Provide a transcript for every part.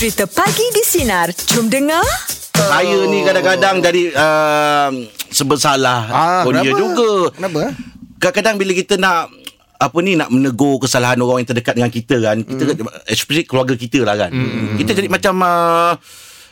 Cerita Pagi di Sinar. Jom dengar. Saya ni kadang-kadang jadi uh, sebersalah Ah, pun dia kenapa? juga. Kenapa? Kadang-kadang bila kita nak apa ni nak menegur kesalahan orang yang terdekat dengan kita kan kita Hmm. especially keluarga kita lah kan kita jadi macam uh,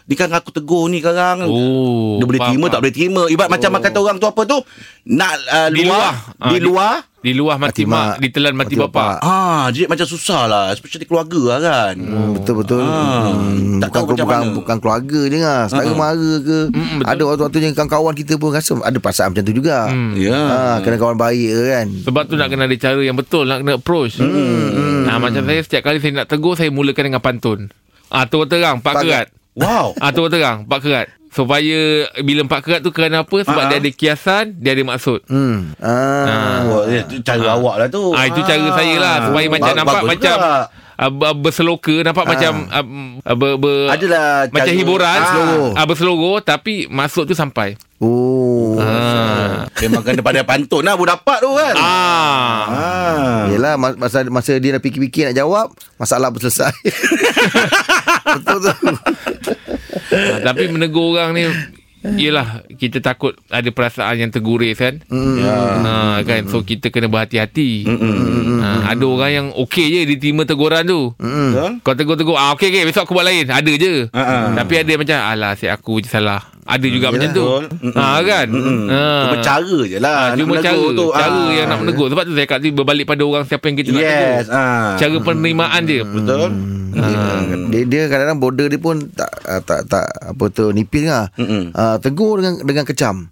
ni kan aku tegur ni sekarang Oh, dia boleh faham, terima faham. tak boleh terima ibarat macam Oh. kata orang tu apa tu nak uh, Di luar, luar. Ah, di luar Di luar mati, Mati mak, mak, ditelan mati, mati bapa. bapak. Ah, jadi macam susah lah Especially keluarga lah kan Hmm, betul betul. Ah, Hmm, tak bukan tahu bukan, mana. bukan keluarga je lah. Saudara Mm-mm. mara ke. Betul. ada waktu-waktu yang kawan-kawan kita pun rasa ada perasaan macam tu juga. Hmm. Ya Ha, kena kawan baik ke kan. Sebab tu nak kena ada cara yang betul Nak kena approach hmm. Nah, Macam saya setiap kali saya nak tegur Saya mulakan dengan pantun Ah, terang Pak Pak kerat Wow Ah, Terus terang Pak kerat Supaya Bila empat kerat tu kerana apa Sebab Ah. dia ada kiasan Dia ada maksud Hmm. Ah. Ah. Wah, itu cara awak lah tu Ah itu cara saya lah supaya macam Ba- nampak bagus macam juga. uh, ber- berseloka nampak Ah. macam uh, ber, ber, Adalah macam cara- hiburan Ah. Ah berselogo tapi maksud tu sampai. Oh. Ah. Memang kena pada pantun lah Baru dapat tu kan Ah. Ah. Yelah ma- masa masa dia nak fikir-fikir nak jawab masalah pun selesai. betul tu. Ah, tapi menegur orang ni Yelah kita takut ada perasaan yang terguris kan. Hmm. Ha, kan so kita kena berhati-hati. Ha, ada orang yang okey je diterima teguran tu. Betul? Kau tegur-tegur ah okey okey besok aku buat lain. Ada je. Ha, ha. Tapi ada macam alah asyik aku je salah. Ada juga macam tu. Mm-mm. Ha kan? Ha. Cuma cara je lah Ha, nak cuma menegur cara tu. cara Ah. yang nak menegur sebab tu saya kata berbalik pada orang siapa yang kita nak tegur. Yes ah. Cara penerimaan dia. Betul Ha. Dia dia kadang-kadang border dia pun tak ah, tak tak apa tu nipis lah. Uh, tegur dengan dengan kecam.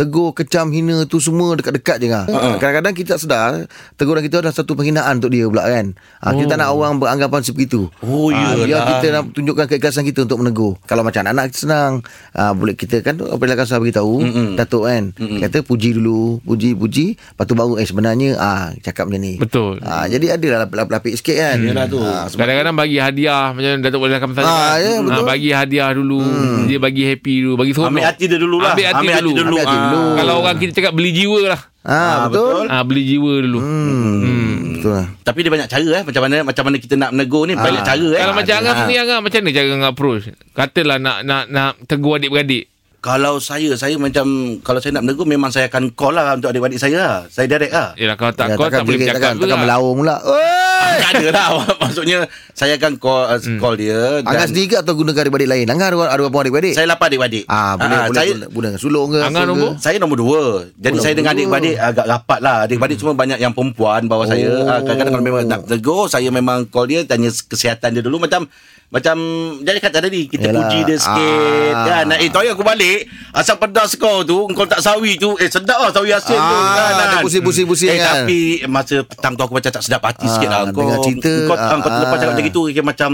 Tegur, kecam, hina tu semua dekat-dekat je lah. Uh-huh. Kadang-kadang kita tak sedar teguran kita adalah satu penghinaan untuk dia pula kan. Uh, Kita tak nak orang beranggapan seperti itu. Oh, Ah, iyalah. Biar kita nak tunjukkan keikhlasan kita untuk menegur. Kalau macam anak-anak kita senang. Uh, boleh kita kan apabila kan saya beritahu Mm-mm. Datuk kan. Mm-mm. Kata puji dulu, puji puji, lepas tu baru eh sebenarnya ah cakap macam ni. Betul. Ah jadi ada lah lapik sikit kan. Yalah tu. Sebab Kadang-kadang bagi hadiah Macam Datuk boleh rakam saya Ah, ya, betul. Bagi hadiah dulu Dia bagi happy dulu Bagi seronok Ambil hati dia dulu lah Ambil hati dulu. Ambil hati dulu. Ah. Kalau orang kita cakap Beli jiwa lah Ah, Ah, betul. ah, Beli jiwa dulu Hmm. Betul lah. Tapi dia banyak cara eh Macam mana Macam mana kita nak menegur ni Banyak cara eh Kalau macam Angah Ah. sendiri Angah Macam mana cara Angah approach Katalah nak nak nak tegur adik-beradik Kalau saya Saya macam Kalau saya nak menegur Memang saya akan call lah Untuk adik-adik saya lah Saya direct lah Yelah kalau tak Ya, kau tak boleh takkan, bercakap takkan, takkan juga melaung pula. Oi! Tak ada lah Maksudnya Saya akan call, uh, call dia Angah sendiri ke atau gunakan adik-adik lain? Angah ada, ada berapa adik-beradik? Saya lapan adik-beradik Ah, boleh, Ah, boleh, saya, boleh, sulung ke? Angah apa ke? nombor? Saya nombor dua Jadi Oh, saya dengan nombor adik-beradik Agak rapat lah Adik-beradik semua banyak yang perempuan Bawah saya Oh. Ah, Kadang-kadang kalau memang nak tegur Saya memang call dia Tanya kesihatan dia dulu Macam Macam Jadi kata tadi Kita Yalah. puji dia sikit Ah. kan? Eh tahu aku balik Asam pedas kau tu Kau tak sawi tu Eh sedap lah sawi asin tu Ah, kan, ada pusing-pusing-pusing Eh kan? tapi Masa petang tu aku macam tak sedap hati Ah, sikit lah Kau, dengar cerita, Kau, ah, kau terlepas ah. cakap macam gitu Kira macam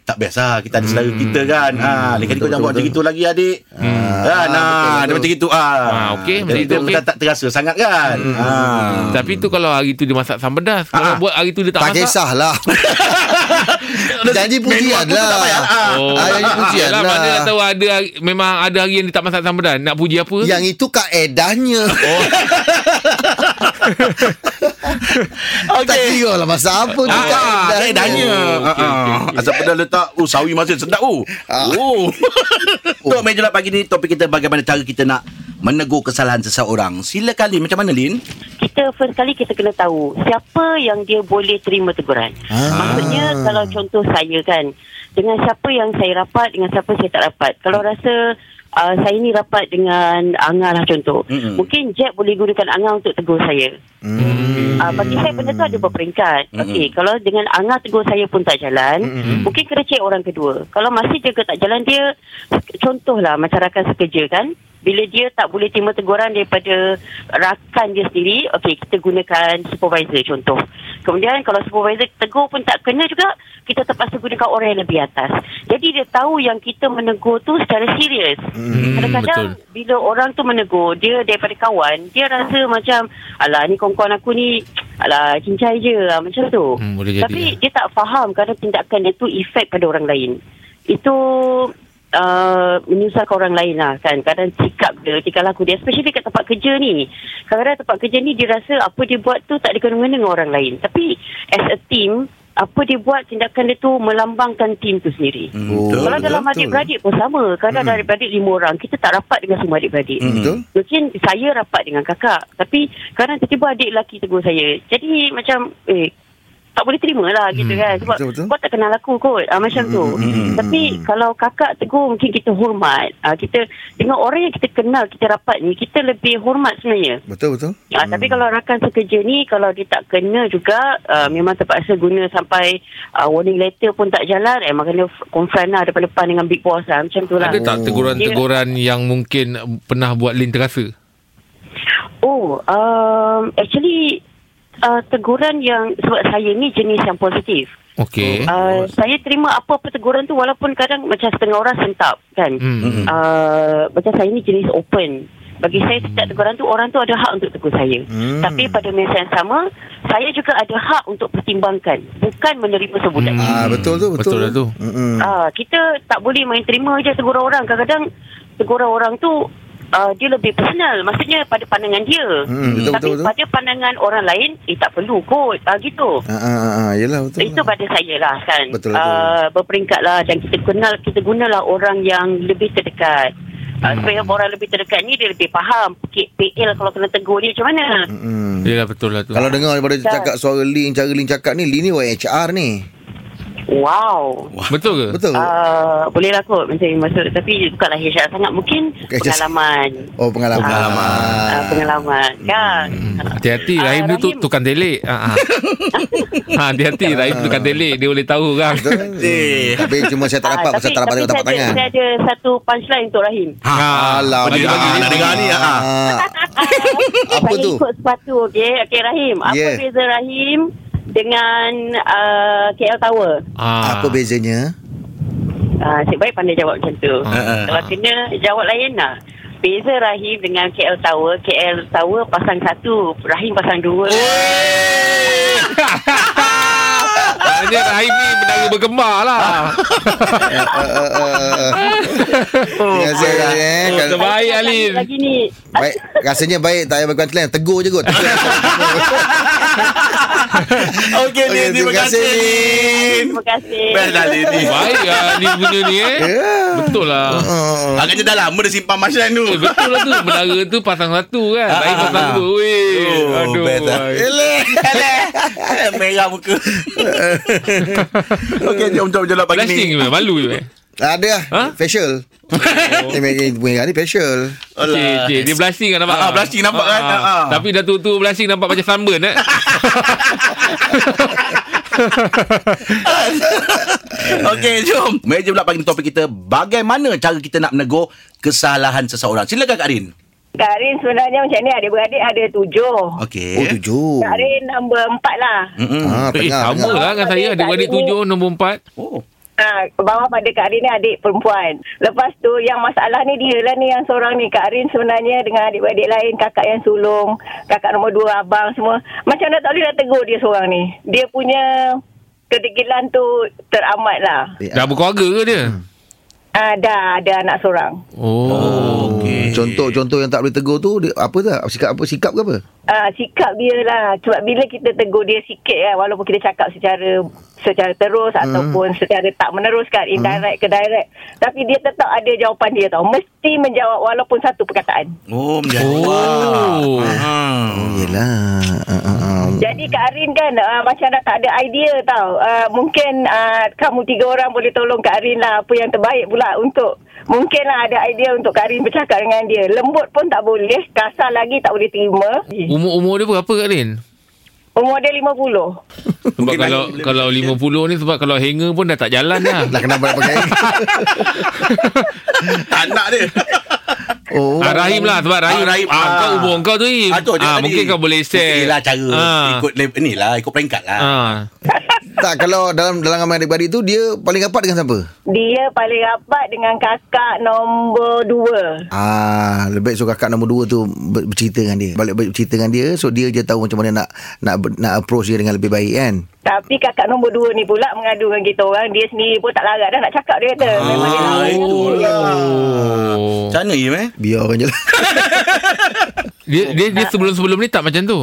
tak biasa kita ada selera kita kan. Ha, lain kali kau jangan buat macam gitu lagi adik. Kan, betul, ha, dia betul. macam gitu ah. Ah, okey, macam Jadi itu dia okey. tak, tak terasa sangat kan. Ha. Tapi tu kalau hari tu dia masak asam pedas Kalau Ah. buat hari tu dia tak, Tak masak kisahlah. Janji pujian Menu aku tu tak lah. payah. Ah. Oh, Ah, janji pujian Yalah, lah. Mana dah tahu ada memang ada hari yang dia tak masak asam pedas. Nak puji apa? Yang itu kaedahnya. Oh. Tak kira lah masa apa tu Ah, kaedahnya. kaedahnya. Ah, ah. Asal pedas letak Oh sawi masih sedap oh. Ah. Oh. Untuk meja Lap pagi ni topik kita bagaimana cara kita nak menegur kesalahan seseorang. Silakan Lin macam mana Lin? kita first kali kita kena tahu siapa yang dia boleh terima teguran. Ah. Maksudnya kalau contoh saya kan, dengan siapa yang saya rapat, dengan siapa saya tak rapat. Kalau rasa uh, saya ni rapat dengan Angah lah contoh. Mm-mm. Mungkin Jack boleh gunakan Angah untuk tegur saya. Hmm. Uh, bagi saya benda tu ada berperingkat. Okey, kalau dengan Angah tegur saya pun tak jalan, mungkin kena cek orang kedua. Kalau masih jaga tak jalan dia, contohlah macam rakan sekerja kan, bila dia tak boleh terima teguran daripada rakan dia sendiri, okey kita gunakan supervisor contoh. Kemudian kalau supervisor tegur pun tak kena juga, kita terpaksa gunakan orang yang lebih atas. Jadi dia tahu yang kita menegur tu secara serius. Hmm, Kadang-kadang betul. bila orang tu menegur, dia daripada kawan, dia rasa macam, alah ni kawan-kawan aku ni, alah cincai je lah, macam tu. Hmm, boleh jadi, Tapi ya. dia tak faham kerana tindakan dia tu efek pada orang lain. Itu uh, menyusahkan orang lain lah kan. Kadang sikap dia, tingkah laku dia. Especially kat tempat kerja ni. Kadang-kadang tempat kerja ni dia rasa apa dia buat tu tak ada kena-mengena dengan orang lain. Tapi as a team, apa dia buat tindakan dia tu melambangkan tim tu sendiri. Hmm, Oh. betul, Kalau betul. dalam adik-beradik pun sama. Kadang ada adik-beradik lima orang. Kita tak rapat dengan semua adik-beradik. Hmm. Betul? Mungkin saya rapat dengan kakak. Tapi kadang tiba-tiba adik lelaki tegur saya. Jadi macam, eh, tak boleh terima lah gitu kan. Sebab betul, betul. kau tak kenal aku kot. Ah, macam tu. Tapi kalau kakak tegur mungkin kita hormat. Ah, kita dengan orang yang kita kenal, kita rapat ni, kita lebih hormat sebenarnya. Betul betul. Ah, Tapi kalau rakan sekerja ni Kalau dia tak kena juga uh, Memang terpaksa guna sampai uh, Warning letter pun tak jalan Memang kena f- confront lah Depan-depan dengan big boss lah Macam tu lah Ada tak teguran-teguran yang mungkin pernah buat Lin terasa? Oh um, Actually uh, Teguran yang Sebab saya ni jenis yang positif Okey. uh, Saya terima apa-apa teguran tu Walaupun kadang Macam setengah orang sentap Kan Hmm. uh, Macam saya ni jenis open bagi saya setiap teguran tu orang tu ada hak untuk tegur saya. Hmm. Tapi pada masa yang sama, saya juga ada hak untuk pertimbangkan, bukan menerima sebutan. Hmm. Ah betul tu betul. Betul tu. Mm-mm. Ah, kita tak boleh main terima je teguran orang. Kadang-kadang teguran orang tu uh, dia lebih personal. Maksudnya pada pandangan dia. Hmm, betul, Tapi betul, betul. pada pandangan orang lain, eh tak perlu kot. Ah, gitu. Ah, ah, ah, ah, yelah betul. Itu pada saya lah kan. Betul, betul. Uh, berperingkat lah dan kita kenal kita gunalah orang yang lebih terdekat. Uh, supaya orang lebih terdekat ni dia lebih faham PL kalau kena tegur dia macam mana. Hmm. Yelah betul lah tu. Kalau dengar daripada cakap suara Lin, cara Lin cakap ni, Lin ni HR ni. Wow. Betul ke? Betul. Uh, boleh lah kot macam maksud tapi bukanlah HR sangat mungkin Bukan HR. pengalaman. Oh pengalaman. Pengalaman. Uh, pengalaman kan. Hmm. Hati-hati Ah, Rahim ni tu Rahim. tukang telik. Ha, ha. ha, hati-hati Rahim tukang telik. Dia boleh tahu kan. Betul. Eh. Tapi cuma saya tak dapat pasal tak dapat tapi tengok tapak saya ada, tangan. Saya ada satu punchline untuk Rahim. Ha. Alah, Bagi- bagi- nak dengar ni. Ah. Apa saya tu? ikut sepatu okey. Okey Rahim, apa beza Rahim dengan uh, KL Tower? Ha. Apa bezanya? Uh, Cik baik pandai jawab macam tu. Ah, ah. Kalau kena jawab lain lah. Beza Rahim dengan KL Tower. KL Tower pasang satu, Rahim pasang dua. Rahim ni menara bergemar lah. Terima kasih eh. Oh, Kalau- terbaik Alin. Lagi ni. Baik, rasanya baik tak payah berkuantilan. Tegur je kot. Okey, Lin. Terima kasih, kasih, Lin. Terima kasih. Best dah, Lin. Baik lah Alin punya ni eh. Ya. Betul lah. Oh. Agaknya dah lama dah simpan macam tu. Eh, betul lah tu Menara tu pasang satu kan Ah, Rahim ah, pasang ah. dua Weh Oh, Aduh best lah. baik. Eleh. Merah muka. Okey, jom jom jom pagi ni. ke Malu je eh? Ada lah. Ha? Facial. Ni Mary punya ni facial. Cik, cik, dia blushing kan nampak Ah, ah, blushing nampak kan? Ah, ah. Tapi dah tu-tu blushing nampak macam sunburn eh Okey, jom. Meja pula pagi ni topik kita bagaimana cara kita nak menegur kesalahan seseorang. Silakan Kak Rin. Kak Rin sebenarnya macam ni adik-beradik ada tujuh. Okey. Oh, tujuh. Kak Rin nombor empat lah. Mm-mm. Ah, Eh tengah. sama tengah. lah dengan saya Adik-beradik tujuh Nombor empat Oh. Ha, bawah pada Kak Rin ni adik perempuan. Lepas tu yang masalah ni dia lah ni yang seorang ni. Kak Rin sebenarnya dengan adik-beradik lain, kakak yang sulung, kakak nombor dua, abang semua. Macam dah tak boleh nak tegur dia seorang ni. Dia punya kedegilan tu teramat lah. Eh, Dah berkeluarga ke dia Ah, dah ada anak seorang. Oh Okey. Contoh-contoh yang tak boleh tegur tu dia, apa tak? Sikap apa? Sikap ke apa? Ah, sikap dia lah. Sebab bila kita tegur dia sikit kan, walaupun kita cakap secara secara terus hmm. ataupun secara tak meneruskan, indirect ke direct. Tapi dia tetap ada jawapan dia tau. Mesti menjawab walaupun satu perkataan. Oh, menjawab. Oh. Ah. Oh, yelah. Uh, uh, uh. Jadi Kak Arin kan uh, macam dah tak ada idea tau. Uh, mungkin uh, kamu tiga orang boleh tolong Kak Arin lah apa yang terbaik pula untuk Mungkin lah ada idea untuk Kak Arin bercakap dengan dia. Lembut pun tak boleh. Kasar lagi tak boleh terima. Umur-umur dia berapa Kak Rin? Umur dia 50. Sebab Mungkin kalau lagi- kalau 50 ni sebab kalau hanger pun dah tak jalan dah. Lah kenapa nak pakai Anak dia. Oh Ah, Rahim lah sebab Rahim, Ah, Rahim. ah, Ah. kau umur kau tu Im. Ah, tu, ah, tadi. mungkin kau boleh share. Okey lah cara Ah. ikut ni lah, ikut peringkat lah. Ah. Tak kalau dalam dalam ramai adik-beradik tu Dia paling rapat dengan siapa? Dia paling rapat dengan kakak nombor dua. Ah, lebih so kakak nombor dua tu ber- bercerita dengan dia. Balik bercerita dengan dia so dia je tahu macam mana nak nak nak approach dia dengan lebih baik kan. Tapi kakak nombor dua ni pula mengadu dengan kita orang. Dia sendiri pun tak larat dah nak cakap dia kata. Memang dia Ah, larat. itulah. Oh. Macam mana Im eh? Biarkan je lah. Dia dia, dia sebelum-sebelum ni tak macam tu.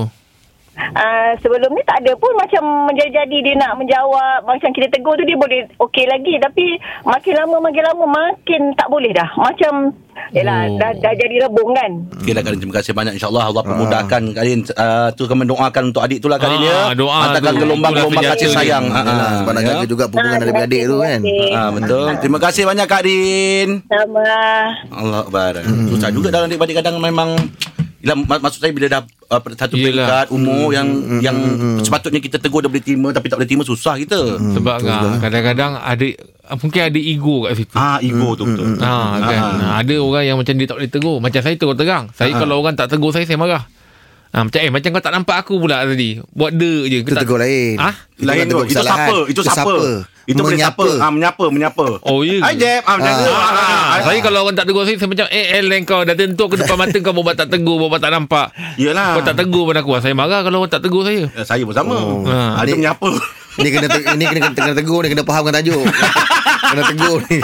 Uh, sebelum ni tak ada pun macam menjadi-jadi dia nak menjawab macam kita tegur tu dia boleh okey lagi tapi makin lama makin lama makin tak boleh dah macam Yelah, Oh. oh. dah, dah jadi rebung kan. Okeylah Karin terima kasih banyak insyaallah Allah permudahkan Karin uh, tu kan mendoakan untuk adik tu lah Karin Ah, ya. doa Hantarkan tu. gelombang-gelombang kasih sayang. Ha, Yalah, ha, sebab nak ya. jaga juga hubungan Ah, adik-beradik tu terima kan. Ah betul. Terima kasih banyak Kak Din. Sama. Allah Akbar. Susah juga dalam adik-adik kadang memang Yelah, mak- maksud saya bila dah uh, satu Yelah. peringkat umur yang yang sepatutnya kita tegur dia boleh terima tapi tak boleh terima susah kita. Sebab ah, kadang-kadang ada mungkin ada ego kat situ. Ah ego tu betul. Ha, kan. Ha, ada orang yang macam dia tak boleh tegur. Macam saya terus terang. Saya kalau orang tak tegur saya, saya marah. Ha, macam eh macam kau tak nampak aku pula tadi. Buat de je. Itu tegur lain. Ah? Lain tu, tegur itu siapa? Itu siapa? Itu boleh Menyapa. siapa? Ah menyapa, menyapa. Oh, ya? Hai Jeb, ah macam tu. Ah, Ah, ah, ah. Saya kalau orang tak tegur saya, saya macam eh El kau dah tentu ke depan mata kau buat tak tegur, buat tak nampak. Yelah. Kau tak tegur pun aku. Saya marah kalau orang tak tegur saya. Eh, Saya pun sama. Oh. Ah, Ada Ni- menyapa. Ni kena te- ni kena kena tegur ni kena fahamkan tajuk. kena tegur ni.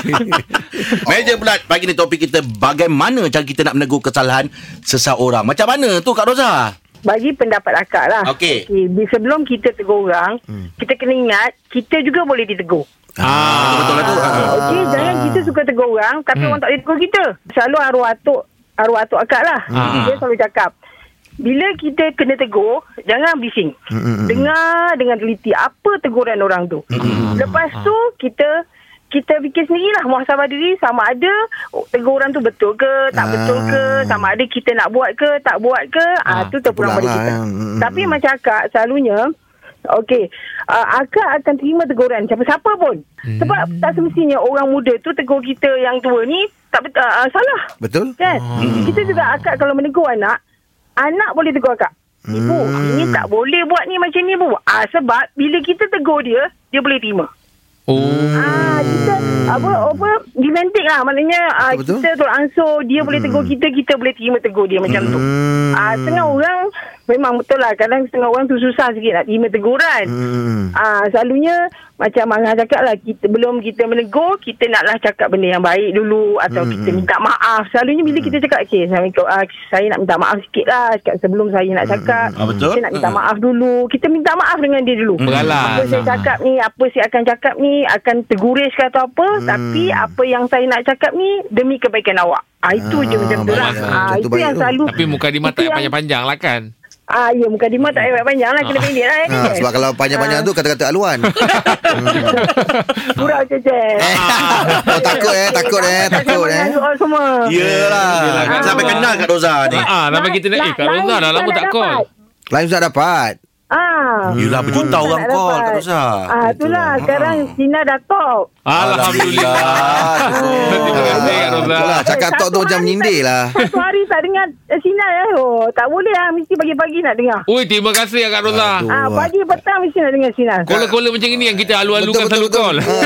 Meja pula pagi ni topik kita bagaimana cara kita nak menegur kesalahan seseorang. Macam mana tu Kak Roza? Bagi pendapat akak lah. Okey. okay. Sebelum kita tegur orang, hmm. kita kena ingat, kita juga boleh ditegur. Ah, betul lah tu. Ah. Okey, jangan kita suka tegur orang, tapi hmm. orang tak boleh tegur kita. Selalu arwah atuk, arwah atuk akak lah. Hmm. Dia selalu cakap, bila kita kena tegur, jangan bising. Hmm. Dengar dengan teliti apa teguran orang tu. Hmm. Lepas tu, kita kita fikir sendirilah muhasabah diri sama ada tegur orang tu betul ke, tak Ah. betul ke, sama ada kita nak buat ke, tak buat ke, ah, Ah, tu terpulang pada kita. kan. Tapi macam akak selalunya Okey, uh, akak akan terima teguran siapa-siapa pun. Hmm. Sebab tak semestinya orang muda tu tegur kita yang tua ni tak betul uh, salah. Betul? Kan? Hmm. Kita juga akak kalau menegur anak, anak boleh tegur akak. Ibu, Hmm. ini tak boleh buat ni macam ni bu. Ah sebab bila kita tegur dia, dia boleh terima. Oh. Ah kita apa apa dimentik lah maknanya ah, Betul, kita tu ansur dia boleh tegur kita kita boleh terima tegur dia macam tu. Hmm. Ah setengah orang memang betul lah kadang setengah orang tu susah sikit nak terima teguran. Hmm. Ah selalunya macam Angah cakap lah kita belum kita menegur kita naklah cakap benda yang baik dulu atau Hmm, kita minta maaf. Selalunya bila kita cakap okey saya, uh, saya nak minta maaf sikit lah cakap sebelum saya nak cakap. Ah, betul. Saya nak minta Hmm. maaf dulu. Kita minta maaf dengan dia dulu. Beralas. Apa saya cakap ni, apa saya akan cakap ni akan teguris ke atau apa, Hmm. tapi apa yang saya nak cakap ni demi kebaikan awak. Ah itu je Ah, macam tu lah. Ah itu yang tu. selalu Tapi muka Dima tak yang- panjang-panjang lah kan? Ah ya muka Dima tak payah panjang lah kena pendek lah. Ha, sebab kalau panjang-panjang tu kata-kata aluan. Pura je je. oh, takut eh, takut eh, takut eh. All semua. Yelah. Yelah, kan. Sampai kenal Kak Roza ni. Ah, nama kita nak eh Kak Roza dah lama tak call. Lain susah dapat. Ah. Yelah berjuta Hmm, orang call. Kak Roza. Ah, itulah. Sekarang Sina dah top. Alhamdulillah. Kak Roza. Itulah, cakap Eh, tok tu macam hari menyindir tak- lah. Satu hari tak dengar eh, Sina ya. Oh, tak boleh lah. Mesti pagi-pagi nak dengar. Ui, terima kasih Kak Roza. Aduh. Ah, pagi petang mesti nak dengar Sina. Kola-kola macam ini yang kita alu-alukan selalu call. betul.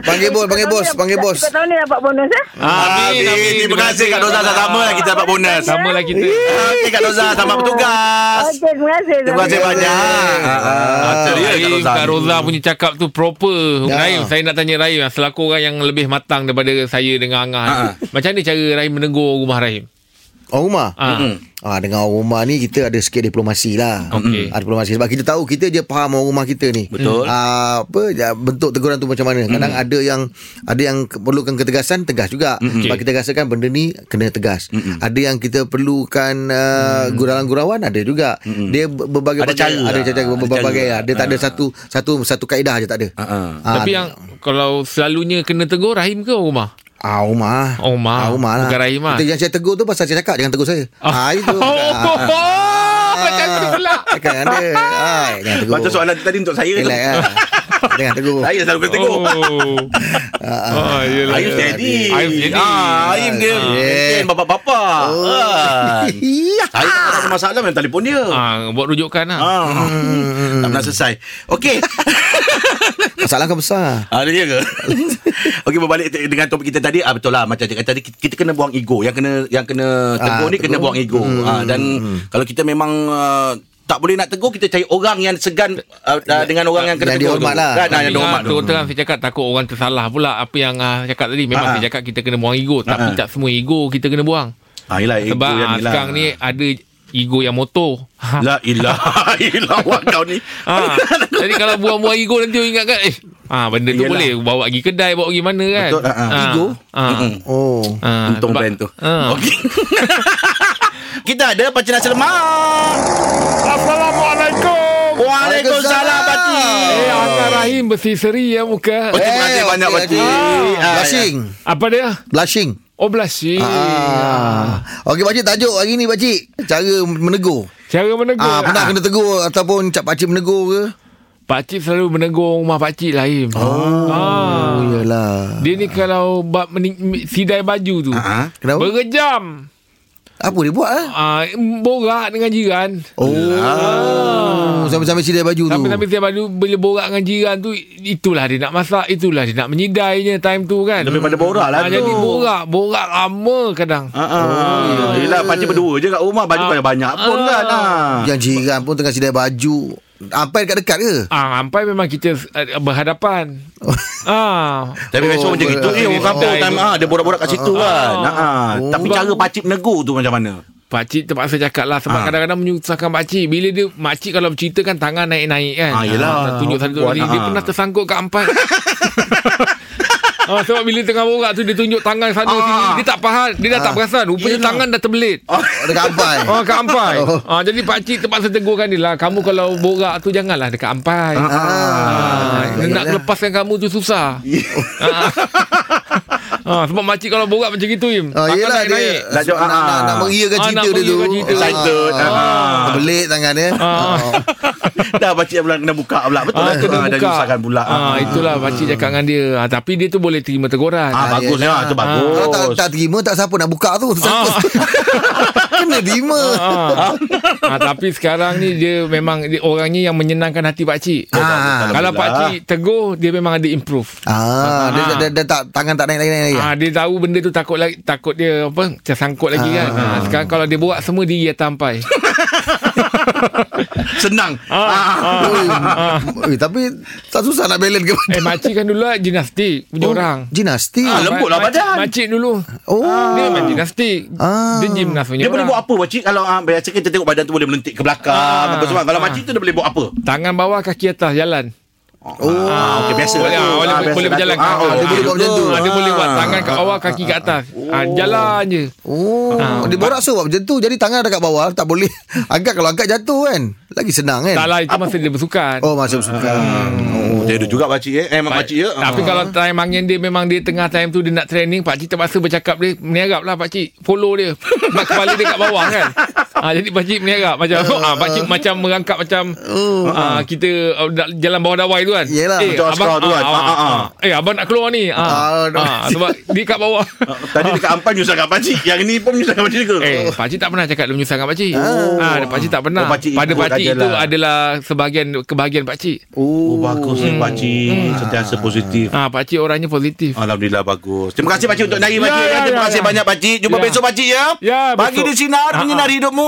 Panggil bos, panggil bos, panggil bos. Kita tahun ni dapat bonus eh. Amin, amin. Terima kasih Kak Roza sama lah kita dapat bonus. Sama lah kita. Okey Kak Roza selamat bertugas. Okey, terima kasih. Terima kasih banyak. Ah, Ah, ceria Kak Rahim, Roza. Kak Roza punya cakap tu proper. Ya. Rahim, saya nak tanya Rahim selaku orang yang lebih matang daripada saya dengan Angah. Ha. Macam mana cara Rahim menegur rumah Rahim? Orang rumah. Ah. Ah dengan orang rumah ni kita ada sikit diplomasi lah. Okey. Ada diplomasi sebab kita tahu kita je faham orang rumah kita ni. Betul. Ah apa ya, bentuk teguran tu macam mana. Kadang ada yang ada yang perlukan ketegasan tegas juga. Sebab Okey. kita rasakan benda ni kena tegas. Ada yang kita perlukan uh, gurauan-gurauan ada juga. Dia berbagai Ada cara ada lah. cara Ada berbagai lah. Dia tak ada satu satu satu kaedah je tak ada. Ah, ah. Ah, Tapi yang kalau selalunya kena tegur Rahim ke orang rumah? Ah, rumah. Oh, rumah. Ah, rumah lah. Bukan Rahim lah. Yang saya tegur tu pasal saya cakap jangan tegur saya. Ah, itu. Oh, Ah, macam tu pula. Kan ada. Ah, jangan tegur. Macam soalan tadi untuk saya tu. Relax lah. Jangan tegur. Saya selalu kena tegur. Oh. Oh, yelah. Aim steady. Aim steady. Ah, Aim dia. Yeah. Maintain bapak-bapak. Oh. Ah. Saya tak ada masalah main telefon dia. Ah, buat rujukan lah. Ah. Tak pernah selesai. Okey. Masalah kan besar. Ah, dia ke? Okey berbalik dengan topik kita tadi ah betul lah macam cakap tadi kita, kita kena buang ego. Yang kena yang kena tegur Ah, ni kena tegur. buang ego. Ah dan kalau kita memang ah, tak boleh nak tegur kita cari orang yang segan uh, uh, dengan orang yang kena Yang tegur lah. Kan ah, yang dihormat ah, tu. terus terang saya cakap takut orang tersalah pula apa yang ah, cakap tadi. Memang Ah, saya ah. cakap kita kena buang ego. Tapi Ah, ah. tak semua ego kita kena buang. Ah, yelah, ego Sebab yang ah, sekarang ni ada ego yang motor. Ha. La ilaha illallah kau ni. Ha. Jadi kalau buang-buang ego nanti ingatkan eh ah benda tu Yelah. boleh bawa pergi kedai bawa pergi mana kan. Betul, ha, ha. Ego? Ha. Mm-mm. Oh. Ha. Untung sebab- brand tu. Ha. Okey. Kita ada Pakcik Nasi Lemak. Assalamualaikum. Waalaikumsalam Pakcik. Eh, Angga Rahim ya muka. Oh, terima kasih Eh, banyak Pakcik. Ah, Blushing. Apa dia? Blushing. Oh, blushing. Ah. Okey pakcik tajuk hari ni pakcik. Cara menegur. Cara menegur. Ah, pernah kena tegur ataupun cap pakcik menegur ke? Pakcik selalu menegur rumah pakcik Rahim. Oh. Oh, iyalah. Dia ni kalau bab mening- sidai baju tu. Ah, Kenapa? Berjam. Apa dia buat eh? Ah, borak dengan jiran. Oh. Sampai-sampai sidai baju tu. Sampai-sampai sidai baju bila borak dengan jiran tu itulah dia nak masak, itulah dia nak menyidainya time tu kan. Lebih pada borak lah Ah, tu. Jadi borak, borak lama kadang. Ah, ah. Yelah Pakcik berdua je kat rumah Baju Ah. banyak-banyak pun Ah. kan ah. Yang jiran pun tengah sidai baju. Sampai dekat-dekat ke? Ah, sampai memang kita uh, berhadapan. ah. Tapi Oh, macam itu ber- Eh orang kampung Kedai time tu. ah, Dia borak-borak kat situ kan ah. Oh. Tapi cara pakcik menegur tu macam mana Pakcik terpaksa cakap lah Sebab Ah. kadang-kadang menyusahkan pakcik Bila dia Makcik kalau bercerita kan Tangan naik-naik kan Ah, yelah. Tunjuk satu lagi Dia ah. pernah tersangkut kat empat Ah, sebab bila tengah borak tu Dia tunjuk tangan sana Ah. sini Dia tak faham Dia dah tak perasan Rupanya Yelah. tangan dah terbelit Oh, dekat ampai. Oh kat ampai Oh. ah, Jadi pakcik terpaksa tegurkan dia lah Kamu kalau borak tu Janganlah dekat ampai ah, Ah, Dia nak yelah. lepaskan kamu tu susah ah. Ah, Sebab makcik kalau borak macam gitu Im Oh, yelah naik-naik dia Nak jawab, nak, nak, ah. nak mengiyakan Ah, cerita nak dia tu. Excited. Ah. Ah. Terbelit tangan dia. Ah. Oh. Dah pakcik pula kena buka pula Betul Ah, lah kena Ah, Dah buka. nyusahkan pula Ah, itulah pakcik cakap dengan dia. Ah, tapi dia tu boleh terima teguran. Ah, Ah, bagus yelah. ya, tu Kalau tak, bagus. tak terima tak siapa nak buka tu. Tersangkut. Kena terima. Ah. ah, tapi sekarang ni dia memang dia, orangnya yang menyenangkan hati pakcik. Ah. Alhamdulillah. Kalau pakcik tegur dia memang ada improve. Ah, dia, dia, dia, dia tak tangan tak naik lagi lagi. Ah, dia tahu benda tu takut lagi takut dia apa tersangkut lagi kan. Ah, sekarang kalau dia buat semua diri atas sampai. Senang ah, Oi, oi, tapi tak susah nak balance ke eh makcik kan dulu lah gimnastik punya Oh, orang. Gimnastik. Ah, lembut lah Makcik- badan. Makcik dulu. Oh. Dia memang gimnastik. Ah. Dia gymnas punya Dia boleh orang. buat apa pakcik Kalau ah, biasa kita tengok badan tu Boleh melentik ke belakang Ah. apa semua. Kalau Ah. makcik tu dia boleh buat apa Tangan bawah kaki atas jalan. Oh. Ah, okey biasa Boleh, lah ah, boleh, Ah, biasa boleh tu. berjalan. Ah, Ah, oh, dia boleh buat macam tu. Ah, dia boleh buat Ah. tangan kat bawah, kaki kat atas. Ah, jalan je. Oh, Ah. dia borak so buat macam tu. Jadi tangan dekat bawah tak boleh. Angkat kalau angkat jatuh kan. Lagi senang kan. Tak lah, itu masa dia bersukan. Oh, masa bersukan. Oh, dia ada juga pakcik eh. Eh, pakcik ya. Tapi kalau time angin dia memang dia tengah time tu dia nak training, pakcik terpaksa bercakap dia, meniarap lah pakcik. Follow dia. Mak kepala dia kat bawah kan. Ah, jadi pakcik meniarap macam ah, pakcik macam merangkap macam ah, kita uh, jalan bawah dawai tu kan. Yelah. Macam askar tu kan. ah, Ah, ah, ah. Eh, abang nak keluar ni. Ah, Ah, ah, sebab dia kat bawah. Ah, Tadi dekat ampan nyusahkan pakcik. Yang ni pun nyusahkan pakcik ke? Eh, pakcik tak pernah cakap dia menyusahkan pakcik. Ah, pakcik tak pernah. Oh, pakcik Pada pakcik itu lah. adalah sebahagian kebahagiaan pakcik. Oh, bagus ni pakcik. Sentiasa positif. Ah, pakcik orangnya positif. Alhamdulillah bagus. Terima kasih pakcik untuk nari Ya, pakcik ya. ya, Terima ya, kasih ya. banyak pakcik. Jumpa Ya. besok pakcik ya. Ya, besok. di sinar Ah, menyinari hidupmu